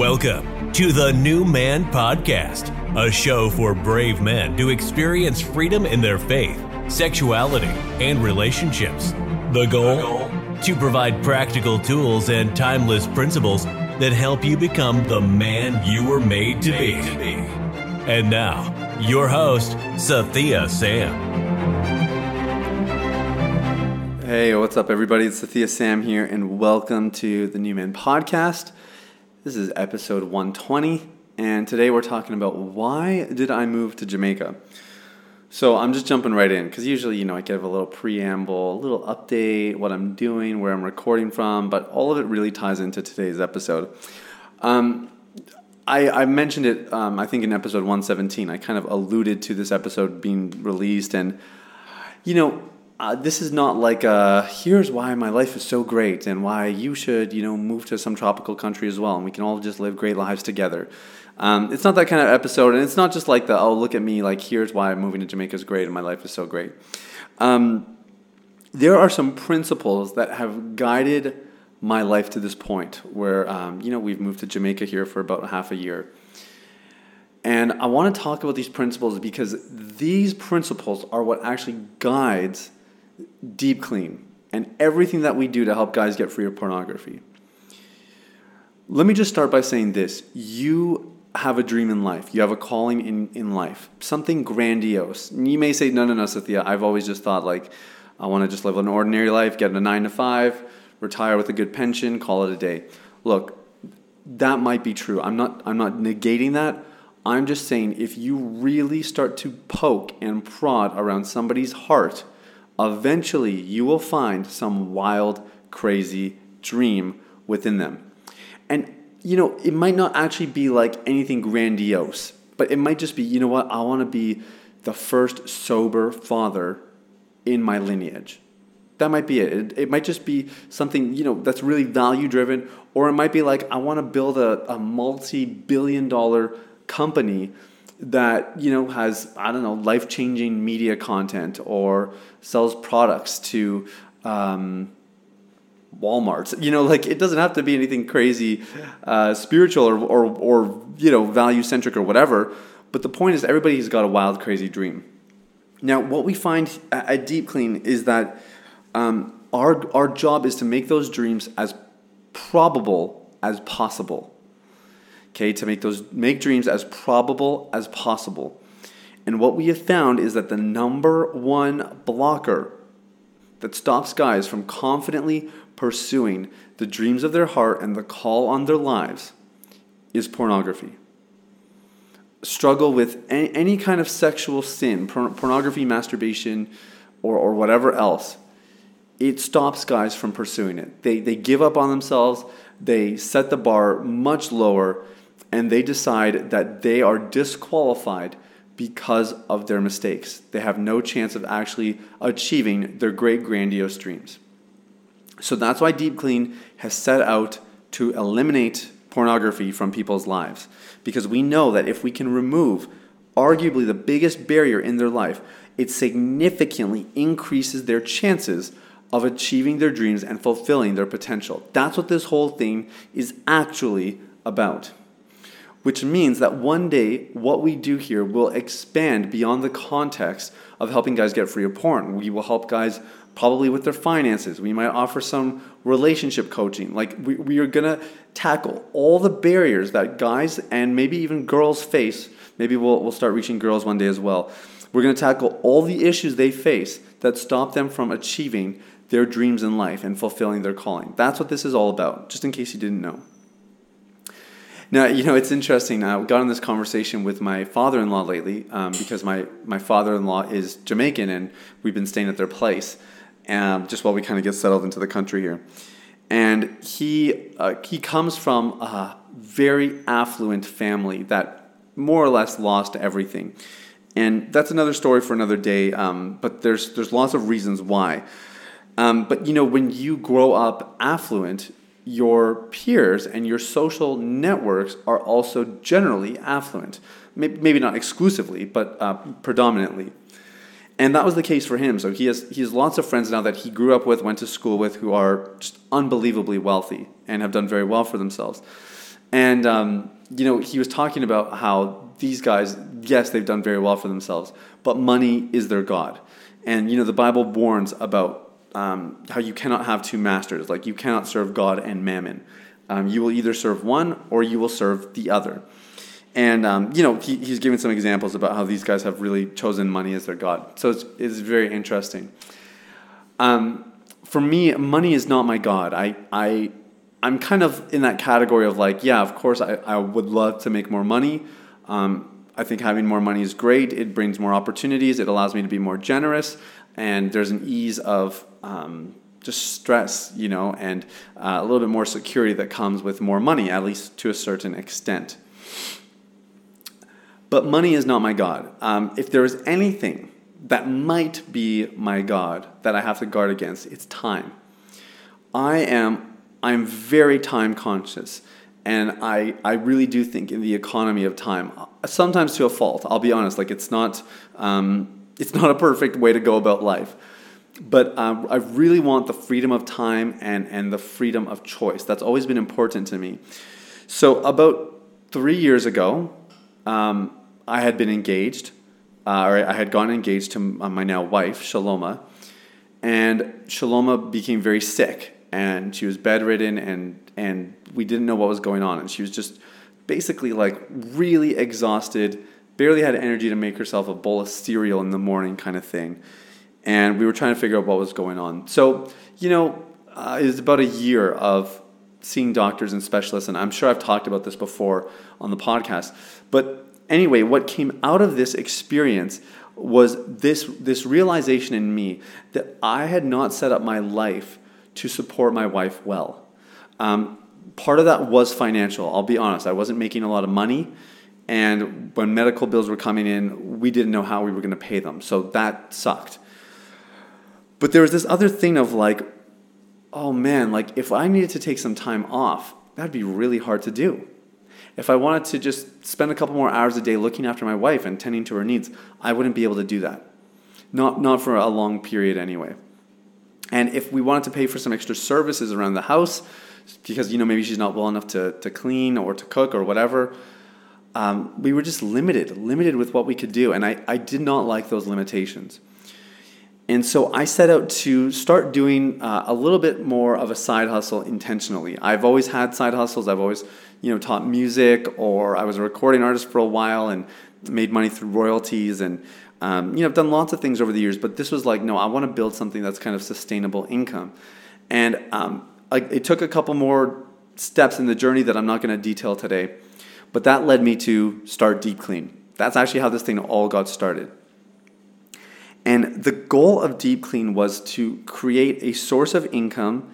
Welcome to the New Man Podcast, a show for brave men to experience freedom in their faith, sexuality, and relationships. The goal? To provide practical tools and timeless principles that help you become the man you were made to be. And now, your host, Sathiya Sam. Hey, what's up, everybody? It's Sathiya Sam here, and welcome to the New Man Podcast. This is episode 120, and today we're talking about why did I move to Jamaica? So I'm just jumping right in because usually, you know, I give a little preamble, a little update, what I'm doing, where I'm recording from, but all of it really ties into today's episode. Um, I, I mentioned it, um, I think, in episode 117. I kind of alluded to this episode being released, and, you know, uh, this is not like a here's why my life is so great and why you should you know move to some tropical country as well and we can all just live great lives together. Um, it's not that kind of episode and it's not just like the oh look at me like here's why moving to jamaica is great and my life is so great. Um, there are some principles that have guided my life to this point where um, you know we've moved to jamaica here for about half a year. And i want to talk about these principles because these principles are what actually guides deep clean and everything that we do to help guys get free of pornography. Let me just start by saying this. You have a dream in life. You have a calling in, in life, something grandiose. And you may say, no, no, no, Sathiya, I've always just thought like, I want to just live an ordinary life, get a nine to five, retire with a good pension, call it a day. Look, that might be true. I'm not, I'm not negating that. I'm just saying if you really start to poke and prod around somebody's heart, eventually you will find some wild, crazy dream within them. And, you know, it might not actually be like anything grandiose, but it might just be, you know what, I want to be the first sober father in my lineage. That might be it. it. It might just be something, you know, that's really value driven, or it might be like, I want to build a, a multi billion dollar company that you know has I don't know life changing media content or sells products to um, Walmart. You know, like it doesn't have to be anything crazy uh, spiritual or, or or you know value centric or whatever. But the point is, everybody's got a wild, crazy dream. Now, what we find at Deep Clean is that um, our our job is to make those dreams as probable as possible okay, to make those make dreams as probable as possible. And what we have found is that the number one blocker that stops guys from confidently pursuing the dreams of their heart and the call on their lives is pornography. Struggle with any, kind of sexual sin, pornography, masturbation, or, or whatever else, it stops guys from pursuing it. They, they give up on themselves, they set the bar much lower, and they decide that they are disqualified because of their mistakes. They have no chance of actually achieving their great grandiose dreams. So that's why Deep Clean has set out to eliminate pornography from people's lives. Because we know that if we can remove arguably the biggest barrier in their life, it significantly increases their chances of achieving their dreams and fulfilling their potential. That's what this whole thing is actually about which means that one day what we do here will expand beyond the context of helping guys get free of porn. We will help guys probably with their finances. We might offer some relationship coaching. Like we, we are gonna tackle all the barriers that guys and maybe even girls face. Maybe we'll, we'll start reaching girls one day as well. We're gonna tackle all the issues they face that stop them from achieving their dreams in life and fulfilling their calling. That's what this is all about, just in case you didn't know. Now, you know, it's interesting. I got in this conversation with my father in law lately um, because my, my father in law is Jamaican and we've been staying at their place um, just while we kind of get settled into the country here. And he, uh, he comes from a very affluent family that more or less lost everything. And that's another story for another day, um, but there's, there's lots of reasons why. Um, but you know, when you grow up affluent, your peers and your social networks are also generally affluent. Maybe not exclusively, but uh, predominantly. And that was the case for him. So he has, he has lots of friends now that he grew up with, went to school with, who are just unbelievably wealthy and have done very well for themselves. And, um, you know, he was talking about how these guys, yes, they've done very well for themselves, but money is their God. And, you know, the Bible warns about um, how you cannot have two masters. Like, you cannot serve God and mammon. Um, you will either serve one or you will serve the other. And, um, you know, he, he's giving some examples about how these guys have really chosen money as their God. So it's, it's very interesting. Um, for me, money is not my God. I, I, I'm kind of in that category of like, yeah, of course, I, I would love to make more money. Um, I think having more money is great. It brings more opportunities. It allows me to be more generous. And there's an ease of um, just stress, you know, and uh, a little bit more security that comes with more money, at least to a certain extent. But money is not my God. Um, if there is anything that might be my God that I have to guard against, it's time. I am I'm very time conscious. And I, I really do think in the economy of time, sometimes to a fault. I'll be honest, like it's not, um, it's not a perfect way to go about life. But um, I really want the freedom of time and, and the freedom of choice. That's always been important to me. So, about three years ago, um, I had been engaged, uh, or I had gotten engaged to my now wife, Shaloma, and Shaloma became very sick and she was bedridden and and we didn't know what was going on and she was just basically like really exhausted barely had energy to make herself a bowl of cereal in the morning kind of thing and we were trying to figure out what was going on so you know uh, it was about a year of seeing doctors and specialists and i'm sure i've talked about this before on the podcast but anyway what came out of this experience was this this realization in me that i had not set up my life to support my wife well. Um, part of that was financial. I'll be honest, I wasn't making a lot of money. And when medical bills were coming in, we didn't know how we were going to pay them. So that sucked. But there was this other thing of like, oh man, like if I needed to take some time off, that'd be really hard to do. If I wanted to just spend a couple more hours a day looking after my wife and tending to her needs, I wouldn't be able to do that. Not, not for a long period anyway. And if we wanted to pay for some extra services around the house, because you know maybe she's not well enough to, to clean or to cook or whatever, um, we were just limited, limited with what we could do. And I, I did not like those limitations. And so I set out to start doing uh, a little bit more of a side hustle intentionally. I've always had side hustles. I've always, you know, taught music, or I was a recording artist for a while and made money through royalties. And um, you know, I've done lots of things over the years, but this was like, no, I want to build something that's kind of sustainable income. And um, it took a couple more steps in the journey that I'm not going to detail today, but that led me to start Deep Clean. That's actually how this thing all got started. And the goal of Deep Clean was to create a source of income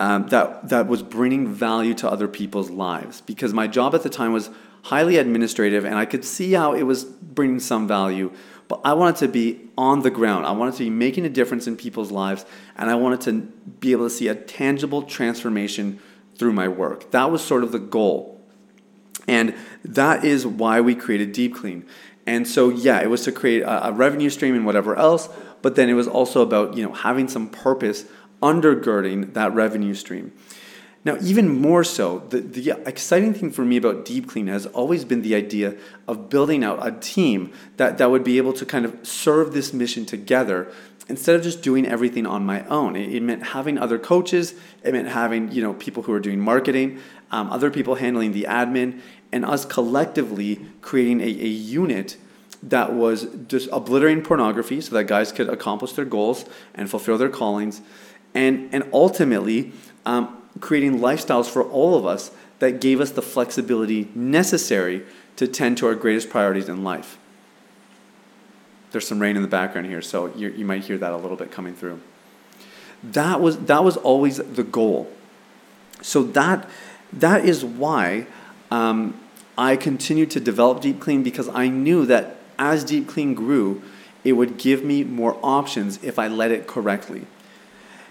um, that, that was bringing value to other people's lives. Because my job at the time was highly administrative, and I could see how it was bringing some value, but I wanted to be on the ground. I wanted to be making a difference in people's lives, and I wanted to be able to see a tangible transformation through my work. That was sort of the goal. And that is why we created Deep Clean. And so, yeah, it was to create a, a revenue stream and whatever else, but then it was also about, you know, having some purpose undergirding that revenue stream. Now, even more so, the, the exciting thing for me about Deep Clean has always been the idea of building out a team that, that would be able to kind of serve this mission together instead of just doing everything on my own. It, it meant having other coaches, it meant having you know people who are doing marketing, um, other people handling the admin, and us collectively creating a, a unit that was just obliterating pornography so that guys could accomplish their goals and fulfill their callings. And, and ultimately, um, creating lifestyles for all of us that gave us the flexibility necessary to tend to our greatest priorities in life. There's some rain in the background here, so you, you might hear that a little bit coming through. That was, that was always the goal. So that, that is why um, I continued to develop Deep Clean because I knew that as Deep Clean grew, it would give me more options if I led it correctly.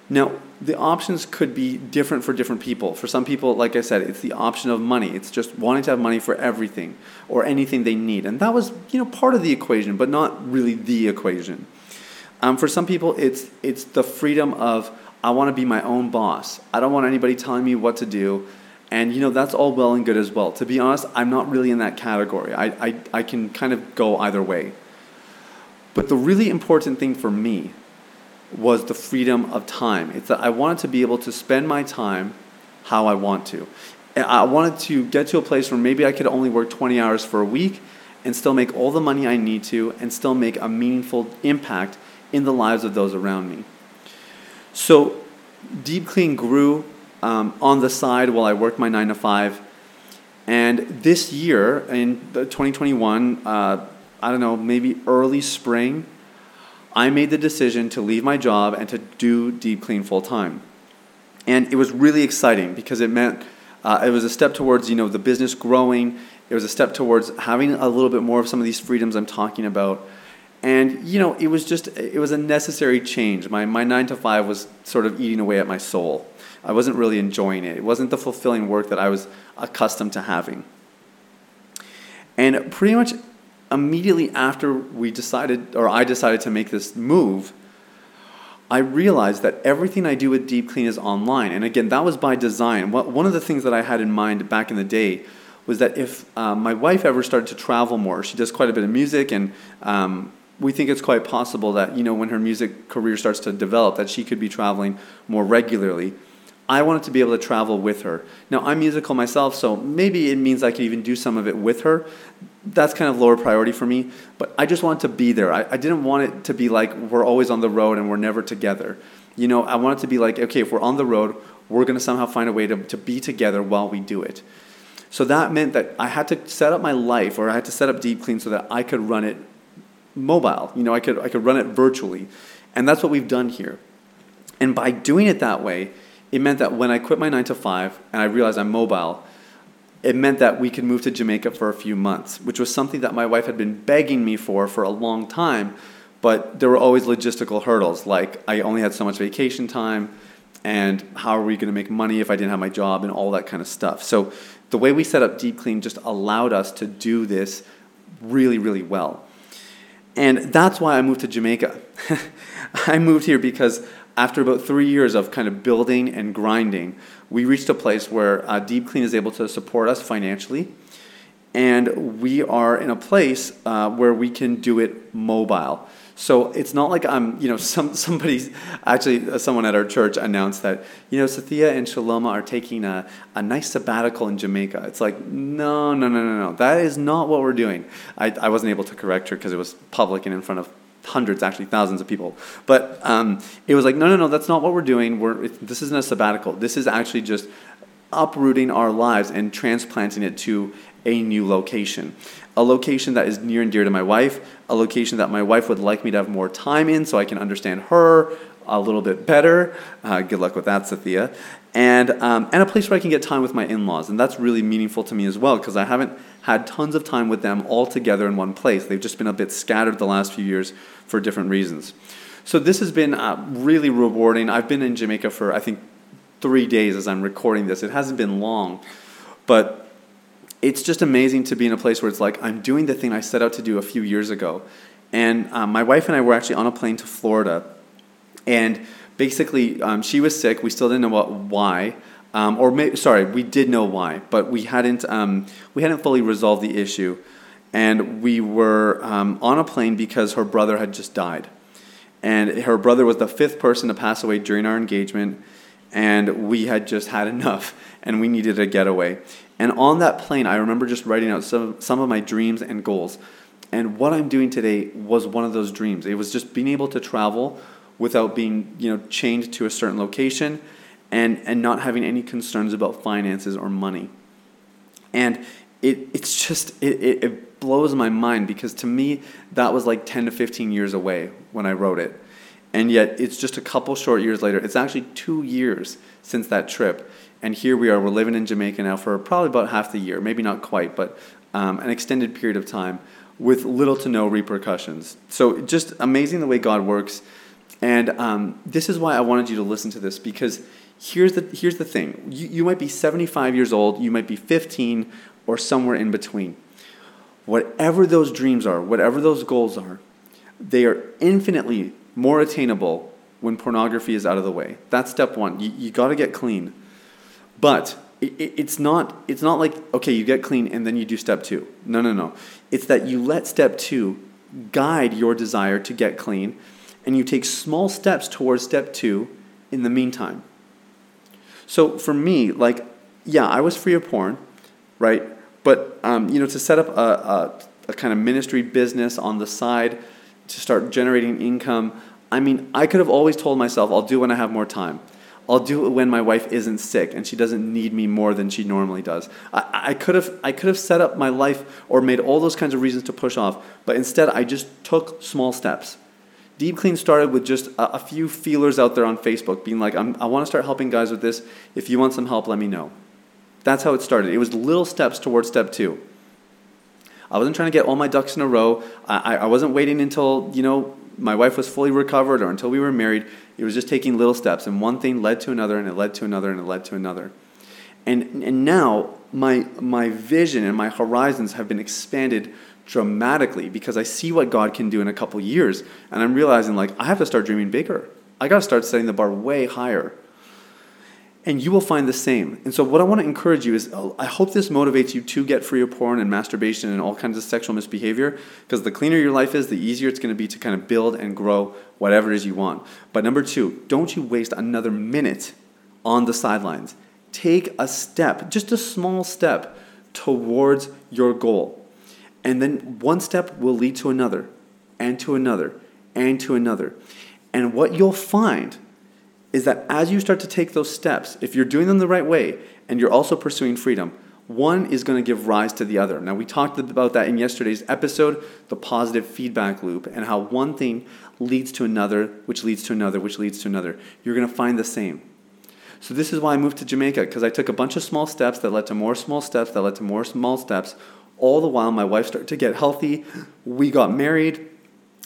Now, the options could be different for different people. For some people, like I said, it's the option of money. It's just wanting to have money for everything or anything they need. And that was, you know, part of the equation, but not really the equation. Um, for some people, it's it's the freedom of I want to be my own boss. I don't want anybody telling me what to do, And you know that's all well and good as well. To be honest, I'm not really in that category. I, I, I can kind of go either way. But the really important thing for me was the freedom of time. It's that I wanted to be able to spend my time how I want to. And I wanted to get to a place where maybe I could only work 20 hours for a week and still make all the money I need to and still make a meaningful impact in the lives of those around me. So, Deep Clean grew um, on the side while I worked my nine to five. And this year, in 2021, uh, I don't know, maybe early spring, I made the decision to leave my job and to do Deep Clean full time. And it was really exciting because it meant uh, it was a step towards you know the business growing. It was a step towards having a little bit more of some of these freedoms I'm talking about. And you know, it was just it was a necessary change. My my nine to five was sort of eating away at my soul. I wasn't really enjoying it. It wasn't the fulfilling work that I was accustomed to having. And pretty much immediately after we decided, or I decided to make this move, I realized that everything I do with Deep Clean is online. And again, that was by design. One of the things that I had in mind back in the day was that if uh, my wife ever started to travel more, she does quite a bit of music, and um, we think it's quite possible that you know when her music career starts to develop, that she could be traveling more regularly. I wanted to be able to travel with her. Now, I'm musical myself, so maybe it means I could even do some of it with her. That's kind of lower priority for me, but I just wanted to be there. I, I didn't want it to be like we're always on the road and we're never together. You know, I want it to be like, okay, if we're on the road, we're going to somehow find a way to, to be together while we do it. So that meant that I had to set up my life or I had to set up Deep Clean so that I could run it mobile. You know, I could, I could run it virtually. And that's what we've done here. And by doing it that way, it meant that when I quit my nine to five and I realized I'm mobile, it meant that we could move to Jamaica for a few months, which was something that my wife had been begging me for for a long time. But there were always logistical hurdles, like I only had so much vacation time, and how are we going to make money if I didn't have my job, and all that kind of stuff. So the way we set up Deep Clean just allowed us to do this really, really well. And that's why I moved to Jamaica. I moved here because after about three years of kind of building and grinding, we reached a place where uh, Deep Clean is able to support us financially. And we are in a place uh, where we can do it mobile. So it's not like I'm, you know, some somebody's actually uh, someone at our church announced that, you know, Sathiya and Shaloma are taking a, a nice sabbatical in Jamaica. It's like, no, no, no, no, no. That is not what we're doing. I, I wasn't able to correct her because it was public and in front of hundreds, actually thousands of people. But um, it was like, no, no, no, that's not what we're doing. We're, this isn't a sabbatical. This is actually just uprooting our lives and transplanting it to a new location. A location that is near and dear to my wife, a location that my wife would like me to have more time in so I can understand her a little bit better. Uh, good luck with that, Sathiya. And, um, and a place where I can get time with my in laws. And that's really meaningful to me as well because I haven't had tons of time with them all together in one place. They've just been a bit scattered the last few years for different reasons. So this has been uh, really rewarding. I've been in Jamaica for, I think, three days as I'm recording this. It hasn't been long, but it's just amazing to be in a place where it's like I'm doing the thing I set out to do a few years ago. And um, my wife and I were actually on a plane to Florida, and basically um, she was sick. We still didn't know what, why. Um, or may, sorry, we did know why, but we hadn't um, we hadn't fully resolved the issue and we were um, on a plane because her brother had just died. And her brother was the fifth person to pass away during our engagement, and we had just had enough, and we needed a getaway. And on that plane, I remember just writing out some, some of my dreams and goals. And what I'm doing today was one of those dreams. It was just being able to travel without being, you know, chained to a certain location and, and not having any concerns about finances or money. And it, it's just, it, it, it blows my mind because to me, that was like 10 to 15 years away when I wrote it. And yet, it's just a couple short years later. It's actually two years since that trip. And here we are, we're living in Jamaica now for probably about half the year, maybe not quite, but um, an extended period of time with little to no repercussions. So, just amazing the way God works. And um, this is why I wanted you to listen to this because here's the, here's the thing you, you might be 75 years old, you might be 15, or somewhere in between whatever those dreams are, whatever those goals are, they are infinitely more attainable when pornography is out of the way. That's step one. You, you got to get clean. But it, it, it's not it's not like okay you get clean and then you do step two no no no it's that you let step two guide your desire to get clean and you take small steps towards step two in the meantime so for me like yeah i was free of porn right but um, you know to set up a, a, a kind of ministry business on the side to start generating income i mean i could have always told myself i'll do when i have more time I'll do it when my wife isn't sick and she doesn't need me more than she normally does. I, I, could have I could have set up my life or made all those kinds of reasons to push off, but instead I just took small steps. Deep Clean started with just a, a few feelers out there on Facebook, being like, i want to start helping guys with this. If you want some help, let me know. That's how it started. It was little steps towards step two. I wasn't trying to get all my ducks in a row. I, I wasn't waiting until you know my wife was fully recovered or until we were married. It was just taking little steps, and one thing led to another, and it led to another, and it led to another. And, and now my, my vision and my horizons have been expanded dramatically because I see what God can do in a couple years, and I'm realizing like I have to start dreaming bigger. I got to start setting the bar way higher and you will find the same. And so, what I want to encourage you is oh, I hope this motivates you to get free of porn and masturbation and all kinds of sexual misbehavior, because the cleaner your life is, the easier it's going to be to kind of build and grow whatever it is you want. But number two, don't you waste another minute on the sidelines. Take a step, just a small step, towards your goal. And then one step will lead to another, and to another, and to another. And what you'll find is that as you start to take those steps, if you're doing them the right way and you're also pursuing freedom, one is going to give rise to the other. Now, we talked about that in yesterday's episode the positive feedback loop and how one thing leads to another, which leads to another, which leads to another. You're going to find the same. So, this is why I moved to Jamaica because I took a bunch of small steps that led to more small steps that led to more small steps. All the while, my wife started to get healthy. We got married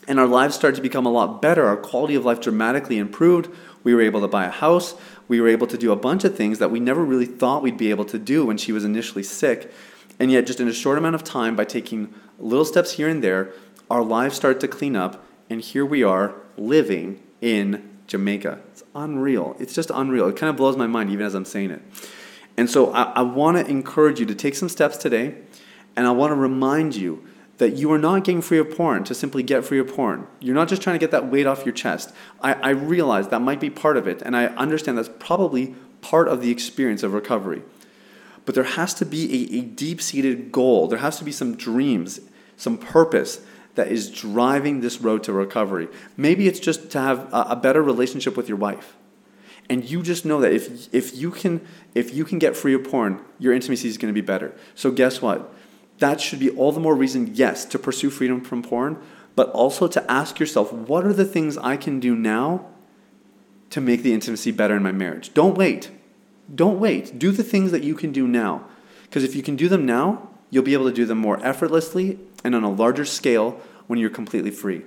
and our lives started to become a lot better. Our quality of life dramatically improved. We were able to buy a house. We were able to do a bunch of things that we never really thought we'd be able to do when she was initially sick. And yet, just in a short amount of time, by taking little steps here and there, our lives started to clean up. And here we are living in Jamaica. It's unreal. It's just unreal. It kind of blows my mind even as I'm saying it. And so I, I want to encourage you to take some steps today. And I want to remind you that you are not getting free of porn to simply get free of porn. You're not just trying to get that weight off your chest. I, I realize that might be part of it, and I understand that's probably part of the experience of recovery. But there has to be a, a deep seated goal, there has to be some dreams, some purpose that is driving this road to recovery. Maybe it's just to have a, a better relationship with your wife. And you just know that if, if, you can, if you can get free of porn, your intimacy is going to be better. So, guess what? That should be all the more reason, yes, to pursue freedom from porn, but also to ask yourself, what are the things I can do now to make the intimacy better in my marriage? Don't wait. Don't wait. Do the things that you can do now. Because if you can do them now, you'll be able to do them more effortlessly and on a larger scale when you're completely free.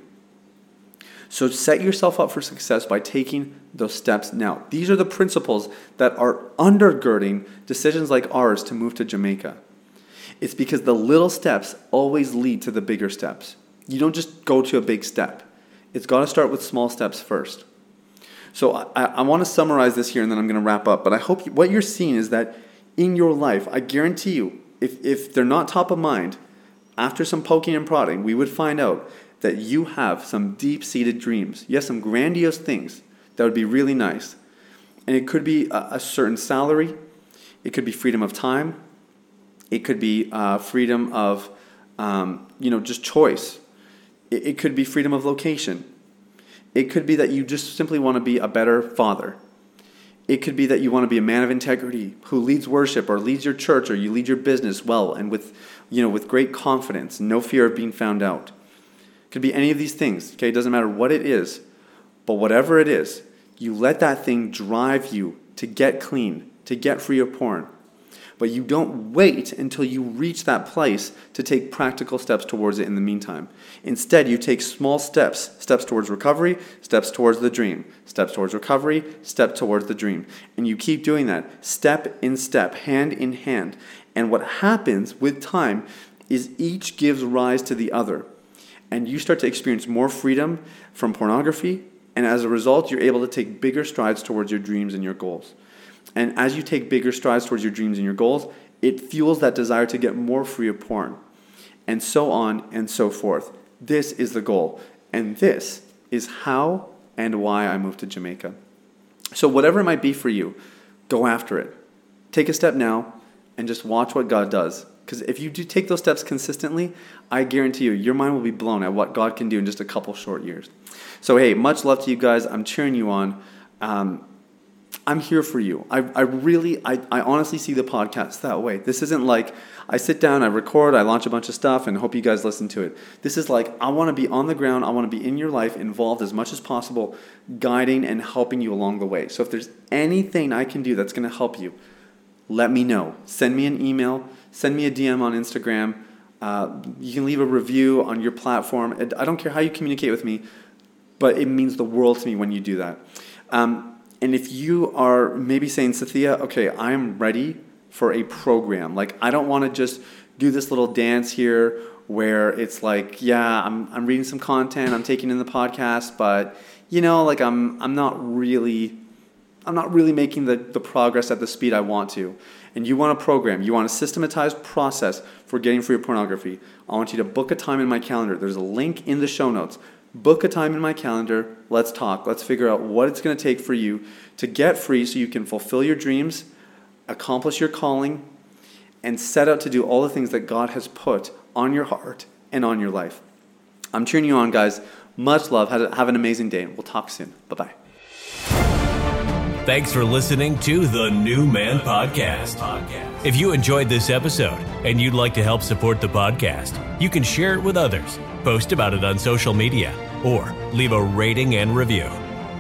So set yourself up for success by taking those steps now. These are the principles that are undergirding decisions like ours to move to Jamaica. It's because the little steps always lead to the bigger steps. You don't just go to a big step. It's got to start with small steps first. So I, I want to summarize this here and then I'm going to wrap up. But I hope you, what you're seeing is that in your life, I guarantee you, if, if they're not top of mind, after some poking and prodding, we would find out that you have some deep seated dreams. Yes, some grandiose things that would be really nice. And it could be a, a certain salary, it could be freedom of time, it could be uh, freedom of, um, you know, just choice. It, it could be freedom of location. It could be that you just simply want to be a better father. It could be that you want to be a man of integrity who leads worship or leads your church or you lead your business well and with, you know, with great confidence, no fear of being found out. It could be any of these things. Okay, it doesn't matter what it is, but whatever it is, you let that thing drive you to get clean, to get free of porn, but you don't wait until you reach that place to take practical steps towards it in the meantime. Instead, you take small steps steps towards recovery, steps towards the dream, steps towards recovery, step towards the dream. And you keep doing that step in step, hand in hand. And what happens with time is each gives rise to the other. And you start to experience more freedom from pornography. And as a result, you're able to take bigger strides towards your dreams and your goals. And as you take bigger strides towards your dreams and your goals, it fuels that desire to get more free of porn, and so on and so forth. This is the goal. And this is how and why I moved to Jamaica. So, whatever it might be for you, go after it. Take a step now and just watch what God does. Because if you do take those steps consistently, I guarantee you, your mind will be blown at what God can do in just a couple short years. So, hey, much love to you guys. I'm cheering you on. Um, I'm here for you. I, I really, I, I honestly see the podcast that way. This isn't like I sit down, I record, I launch a bunch of stuff, and hope you guys listen to it. This is like I want to be on the ground, I want to be in your life, involved as much as possible, guiding and helping you along the way. So if there's anything I can do that's going to help you, let me know. Send me an email, send me a DM on Instagram. Uh, you can leave a review on your platform. I don't care how you communicate with me, but it means the world to me when you do that. Um, and if you are maybe saying, Sathiya, okay, I'm ready for a program. Like, I don't want to just do this little dance here where it's like, yeah, I'm, I'm reading some content, I'm taking in the podcast, but you know, like I'm, I'm not really, I'm not really making the, the progress at the speed I want to. And you want a program, you want a systematized process for getting free of pornography. I want you to book a time in my calendar. There's a link in the show notes book a time in my calendar. Let's talk. Let's figure out what it's going to take for you to get free so you can fulfill your dreams, accomplish your calling, and set out to do all the things that God has put on your heart and on your life. I'm cheering you on, guys. Much love. Have an amazing day, and we'll talk soon. Bye bye. Thanks for listening to the New Man Podcast. If you enjoyed this episode and you'd like to help support the podcast, you can share it with others post about it on social media, or leave a rating and review.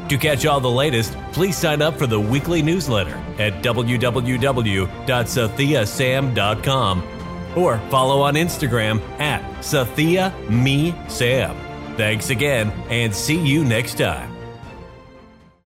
To catch all the latest, please sign up for the weekly newsletter at www.sathiyasam.com or follow on Instagram at Sathya Me Sam. Thanks again and see you next time.